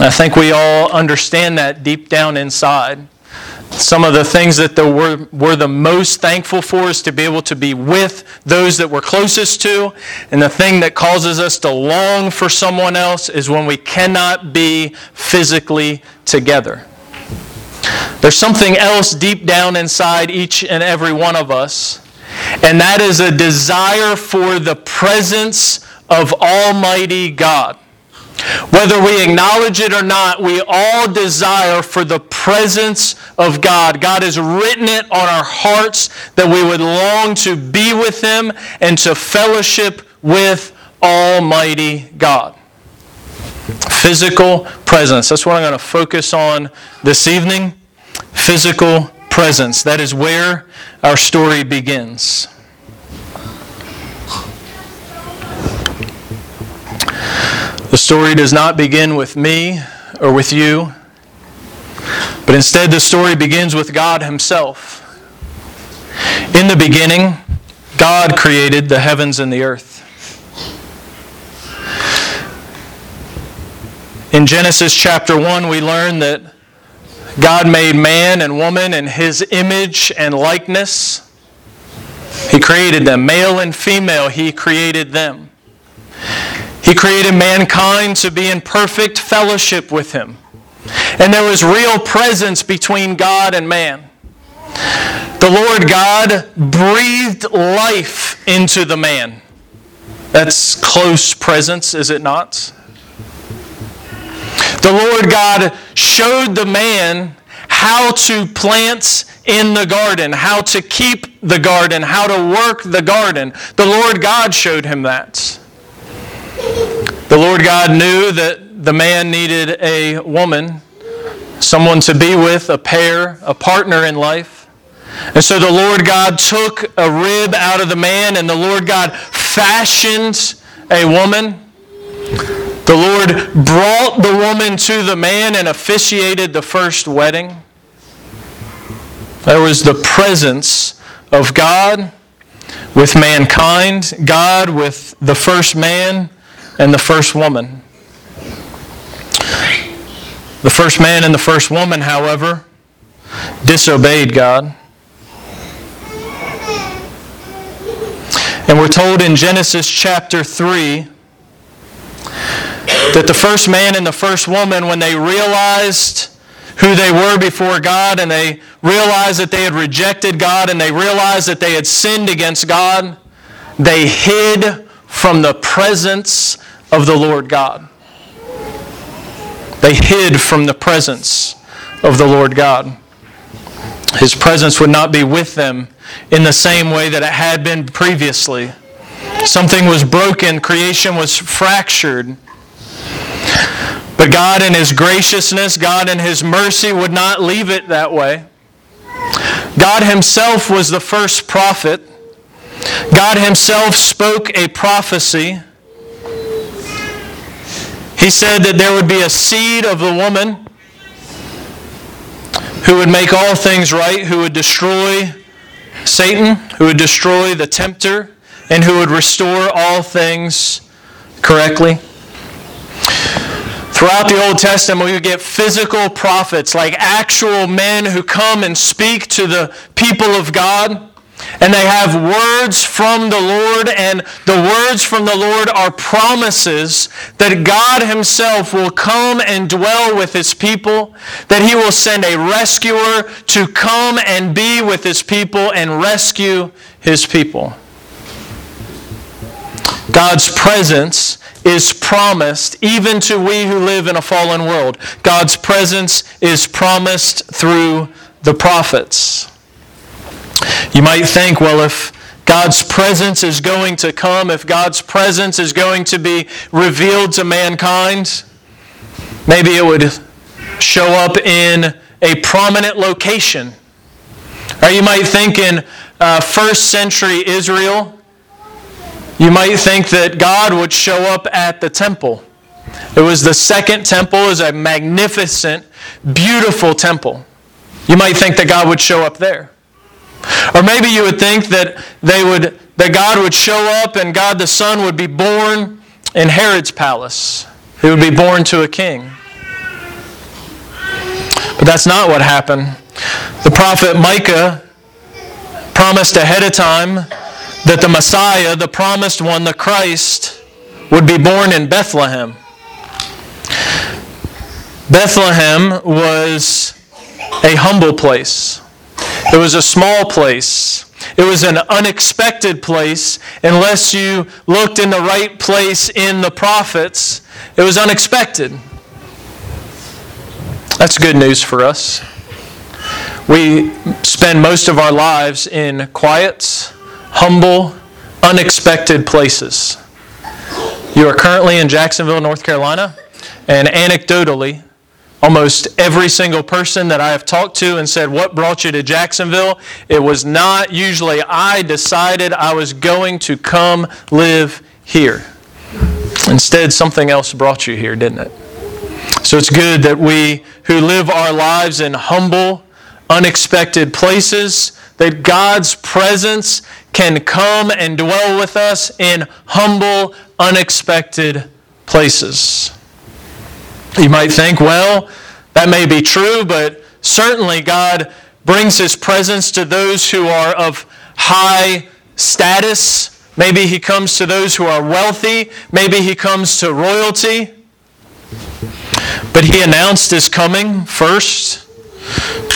I think we all understand that deep down inside. Some of the things that the, we're, we're the most thankful for is to be able to be with those that we're closest to. And the thing that causes us to long for someone else is when we cannot be physically together. There's something else deep down inside each and every one of us, and that is a desire for the presence of Almighty God. Whether we acknowledge it or not, we all desire for the presence of God. God has written it on our hearts that we would long to be with Him and to fellowship with Almighty God. Physical presence. That's what I'm going to focus on this evening. Physical presence. That is where our story begins. The story does not begin with me or with you, but instead the story begins with God Himself. In the beginning, God created the heavens and the earth. In Genesis chapter 1, we learn that God made man and woman in His image and likeness. He created them, male and female, He created them. He created mankind to be in perfect fellowship with Him. And there was real presence between God and man. The Lord God breathed life into the man. That's close presence, is it not? The Lord God showed the man how to plant in the garden, how to keep the garden, how to work the garden. The Lord God showed him that. The Lord God knew that the man needed a woman, someone to be with, a pair, a partner in life. And so the Lord God took a rib out of the man, and the Lord God fashioned a woman. The Lord brought the woman to the man and officiated the first wedding. There was the presence of God with mankind, God with the first man and the first woman. The first man and the first woman, however, disobeyed God. And we're told in Genesis chapter 3 that the first man and the first woman, when they realized who they were before God and they realized that they had rejected God and they realized that they had sinned against God, they hid from the presence of the Lord God. They hid from the presence of the Lord God. His presence would not be with them in the same way that it had been previously. Something was broken, creation was fractured. But God, in His graciousness, God, in His mercy, would not leave it that way. God Himself was the first prophet. God Himself spoke a prophecy. He said that there would be a seed of the woman who would make all things right, who would destroy Satan, who would destroy the tempter, and who would restore all things correctly. Throughout the Old Testament, we get physical prophets, like actual men who come and speak to the people of God. And they have words from the Lord, and the words from the Lord are promises that God Himself will come and dwell with His people, that He will send a rescuer to come and be with His people and rescue His people. God's presence is promised even to we who live in a fallen world. God's presence is promised through the prophets. You might think, well, if God's presence is going to come, if God's presence is going to be revealed to mankind, maybe it would show up in a prominent location. Or you might think in uh, first century Israel, you might think that God would show up at the temple. It was the second temple, was a magnificent, beautiful temple. You might think that God would show up there. Or maybe you would think that they would that God would show up and God the Son would be born in Herod's palace. He would be born to a king. But that's not what happened. The prophet Micah promised ahead of time that the Messiah, the promised one, the Christ, would be born in Bethlehem. Bethlehem was a humble place. It was a small place. It was an unexpected place unless you looked in the right place in the prophets. It was unexpected. That's good news for us. We spend most of our lives in quiet, humble, unexpected places. You are currently in Jacksonville, North Carolina, and anecdotally, almost every single person that I have talked to and said, What brought you to Jacksonville? It was not usually I decided I was going to come live here. Instead, something else brought you here, didn't it? So it's good that we who live our lives in humble, unexpected places, that God's presence can come and dwell with us in humble, unexpected places. You might think, well, that may be true, but certainly God brings His presence to those who are of high status. Maybe He comes to those who are wealthy. Maybe He comes to royalty. But He announced His coming first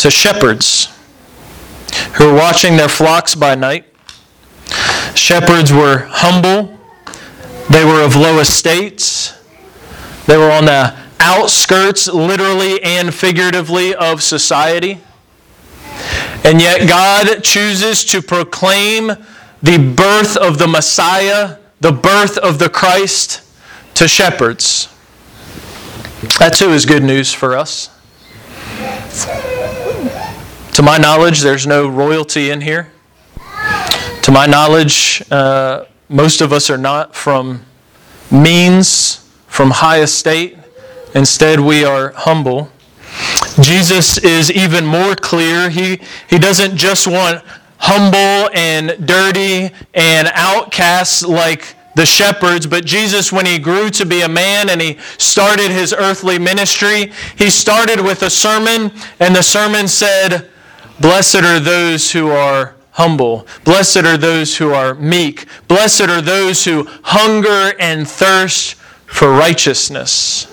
to shepherds who were watching their flocks by night. Shepherds were humble, they were of low estates, they were on the outskirts, literally and figuratively, of society. And yet, God chooses to proclaim the birth of the Messiah, the birth of the Christ, to shepherds. That too is good news for us. To my knowledge, there's no royalty in here. To my knowledge, uh, most of us are not from means, from high estate. Instead, we are humble. Jesus is even more clear. He, he doesn't just want humble and dirty and outcasts like the shepherds, but Jesus, when he grew to be a man and he started his earthly ministry, he started with a sermon, and the sermon said, Blessed are those who are humble. Blessed are those who are meek. Blessed are those who hunger and thirst for righteousness.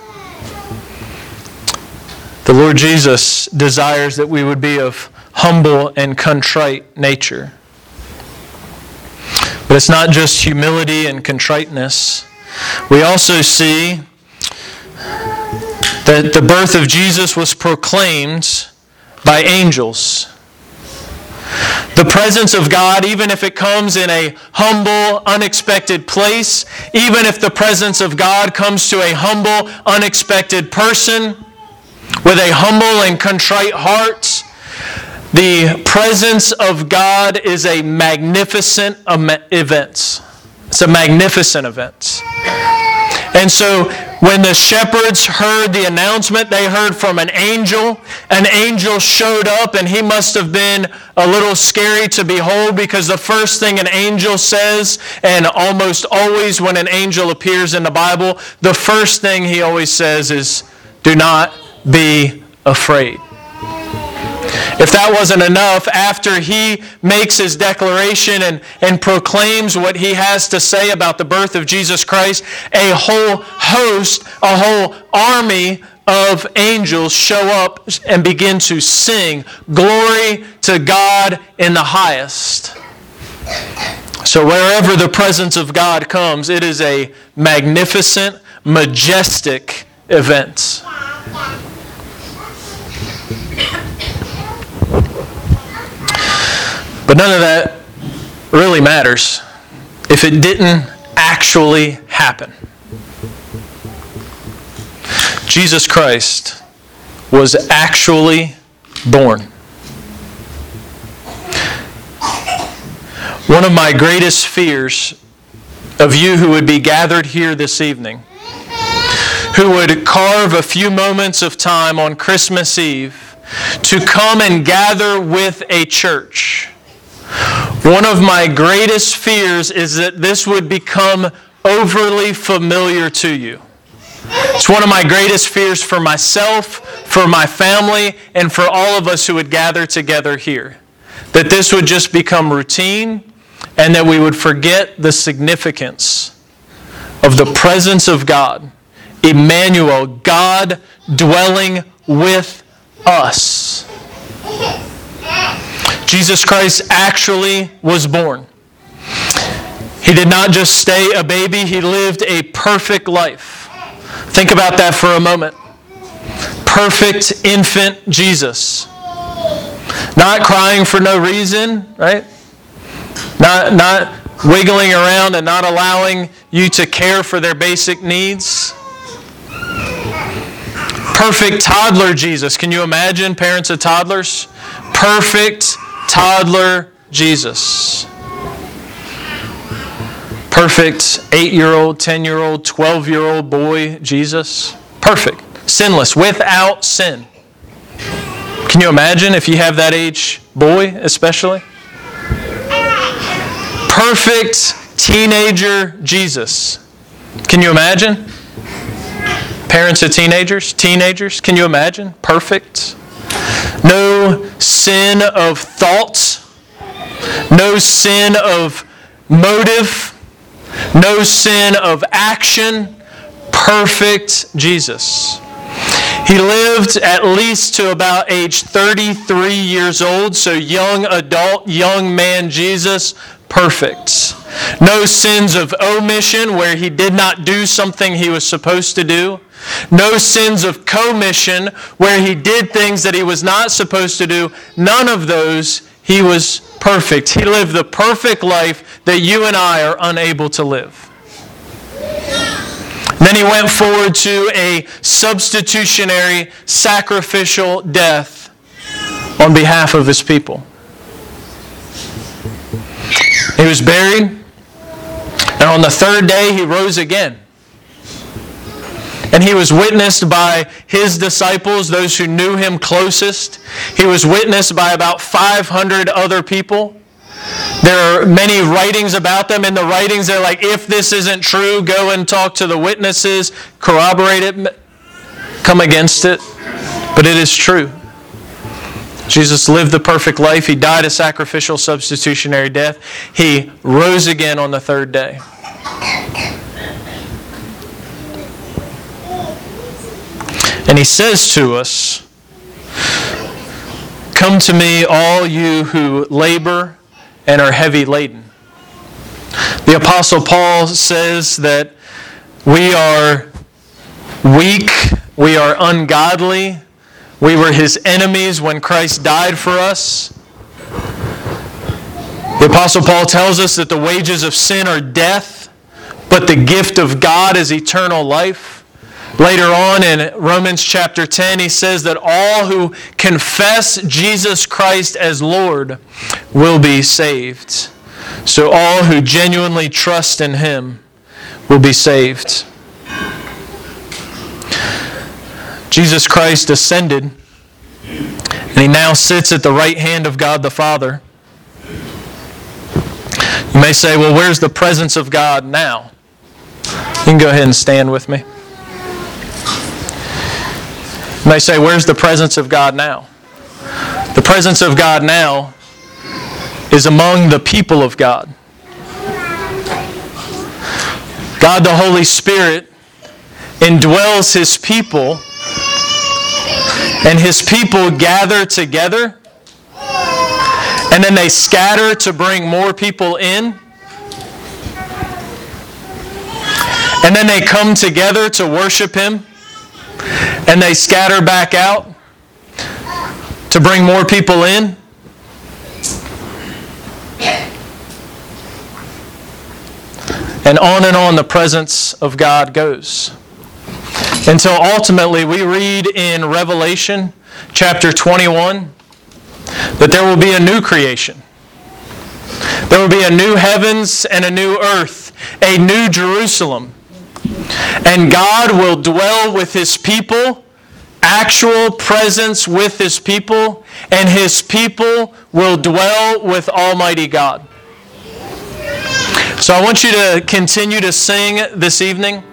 The Lord Jesus desires that we would be of humble and contrite nature. But it's not just humility and contriteness. We also see that the birth of Jesus was proclaimed by angels. The presence of God, even if it comes in a humble, unexpected place, even if the presence of God comes to a humble, unexpected person with a humble and contrite heart, the presence of God is a magnificent event. It's a magnificent event. And so when the shepherds heard the announcement, they heard from an angel. An angel showed up, and he must have been a little scary to behold because the first thing an angel says, and almost always when an angel appears in the Bible, the first thing he always says is, Do not be afraid. If that wasn't enough, after he makes his declaration and, and proclaims what he has to say about the birth of Jesus Christ, a whole host, a whole army of angels show up and begin to sing, Glory to God in the highest. So, wherever the presence of God comes, it is a magnificent, majestic event. But none of that really matters if it didn't actually happen. Jesus Christ was actually born. One of my greatest fears of you who would be gathered here this evening, who would carve a few moments of time on Christmas Eve to come and gather with a church one of my greatest fears is that this would become overly familiar to you. It's one of my greatest fears for myself, for my family, and for all of us who would gather together here. That this would just become routine and that we would forget the significance of the presence of God. Emmanuel, God dwelling with us. Jesus Christ actually was born. He did not just stay a baby, he lived a perfect life. Think about that for a moment. Perfect infant Jesus. Not crying for no reason, right? Not, not wiggling around and not allowing you to care for their basic needs. Perfect toddler Jesus. Can you imagine parents of toddlers? Perfect toddler Jesus. Perfect eight year old, 10 year old, 12 year old boy Jesus. Perfect. Sinless, without sin. Can you imagine if you have that age boy, especially? Perfect teenager Jesus. Can you imagine? Parents of teenagers, teenagers, can you imagine? Perfect. No sin of thoughts, no sin of motive, no sin of action. Perfect Jesus. He lived at least to about age 33 years old, so young adult, young man Jesus, perfect. No sins of omission where he did not do something he was supposed to do. No sins of commission where he did things that he was not supposed to do. None of those. He was perfect. He lived the perfect life that you and I are unable to live. Then he went forward to a substitutionary sacrificial death on behalf of his people. He was buried, and on the third day he rose again. And he was witnessed by his disciples, those who knew him closest. He was witnessed by about 500 other people. There are many writings about them. In the writings, they're like, if this isn't true, go and talk to the witnesses, corroborate it, come against it. But it is true. Jesus lived the perfect life. He died a sacrificial substitutionary death. He rose again on the third day. And he says to us, Come to me, all you who labor and are heavy laden. The Apostle Paul says that we are weak, we are ungodly, we were his enemies when Christ died for us. The Apostle Paul tells us that the wages of sin are death, but the gift of God is eternal life. Later on in Romans chapter 10, he says that all who confess Jesus Christ as Lord will be saved. So all who genuinely trust in him will be saved. Jesus Christ ascended, and he now sits at the right hand of God the Father. You may say, well, where's the presence of God now? You can go ahead and stand with me. And they say, Where's the presence of God now? The presence of God now is among the people of God. God the Holy Spirit indwells His people, and His people gather together, and then they scatter to bring more people in. And then they come together to worship Him and they scatter back out to bring more people in. And on and on the presence of God goes. Until ultimately we read in Revelation chapter 21 that there will be a new creation. There will be a new heavens and a new earth, a new Jerusalem and God will dwell with his people, actual presence with his people, and his people will dwell with Almighty God. So I want you to continue to sing this evening.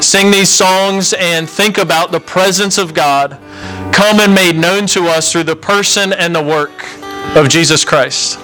sing these songs and think about the presence of God come and made known to us through the person and the work of Jesus Christ.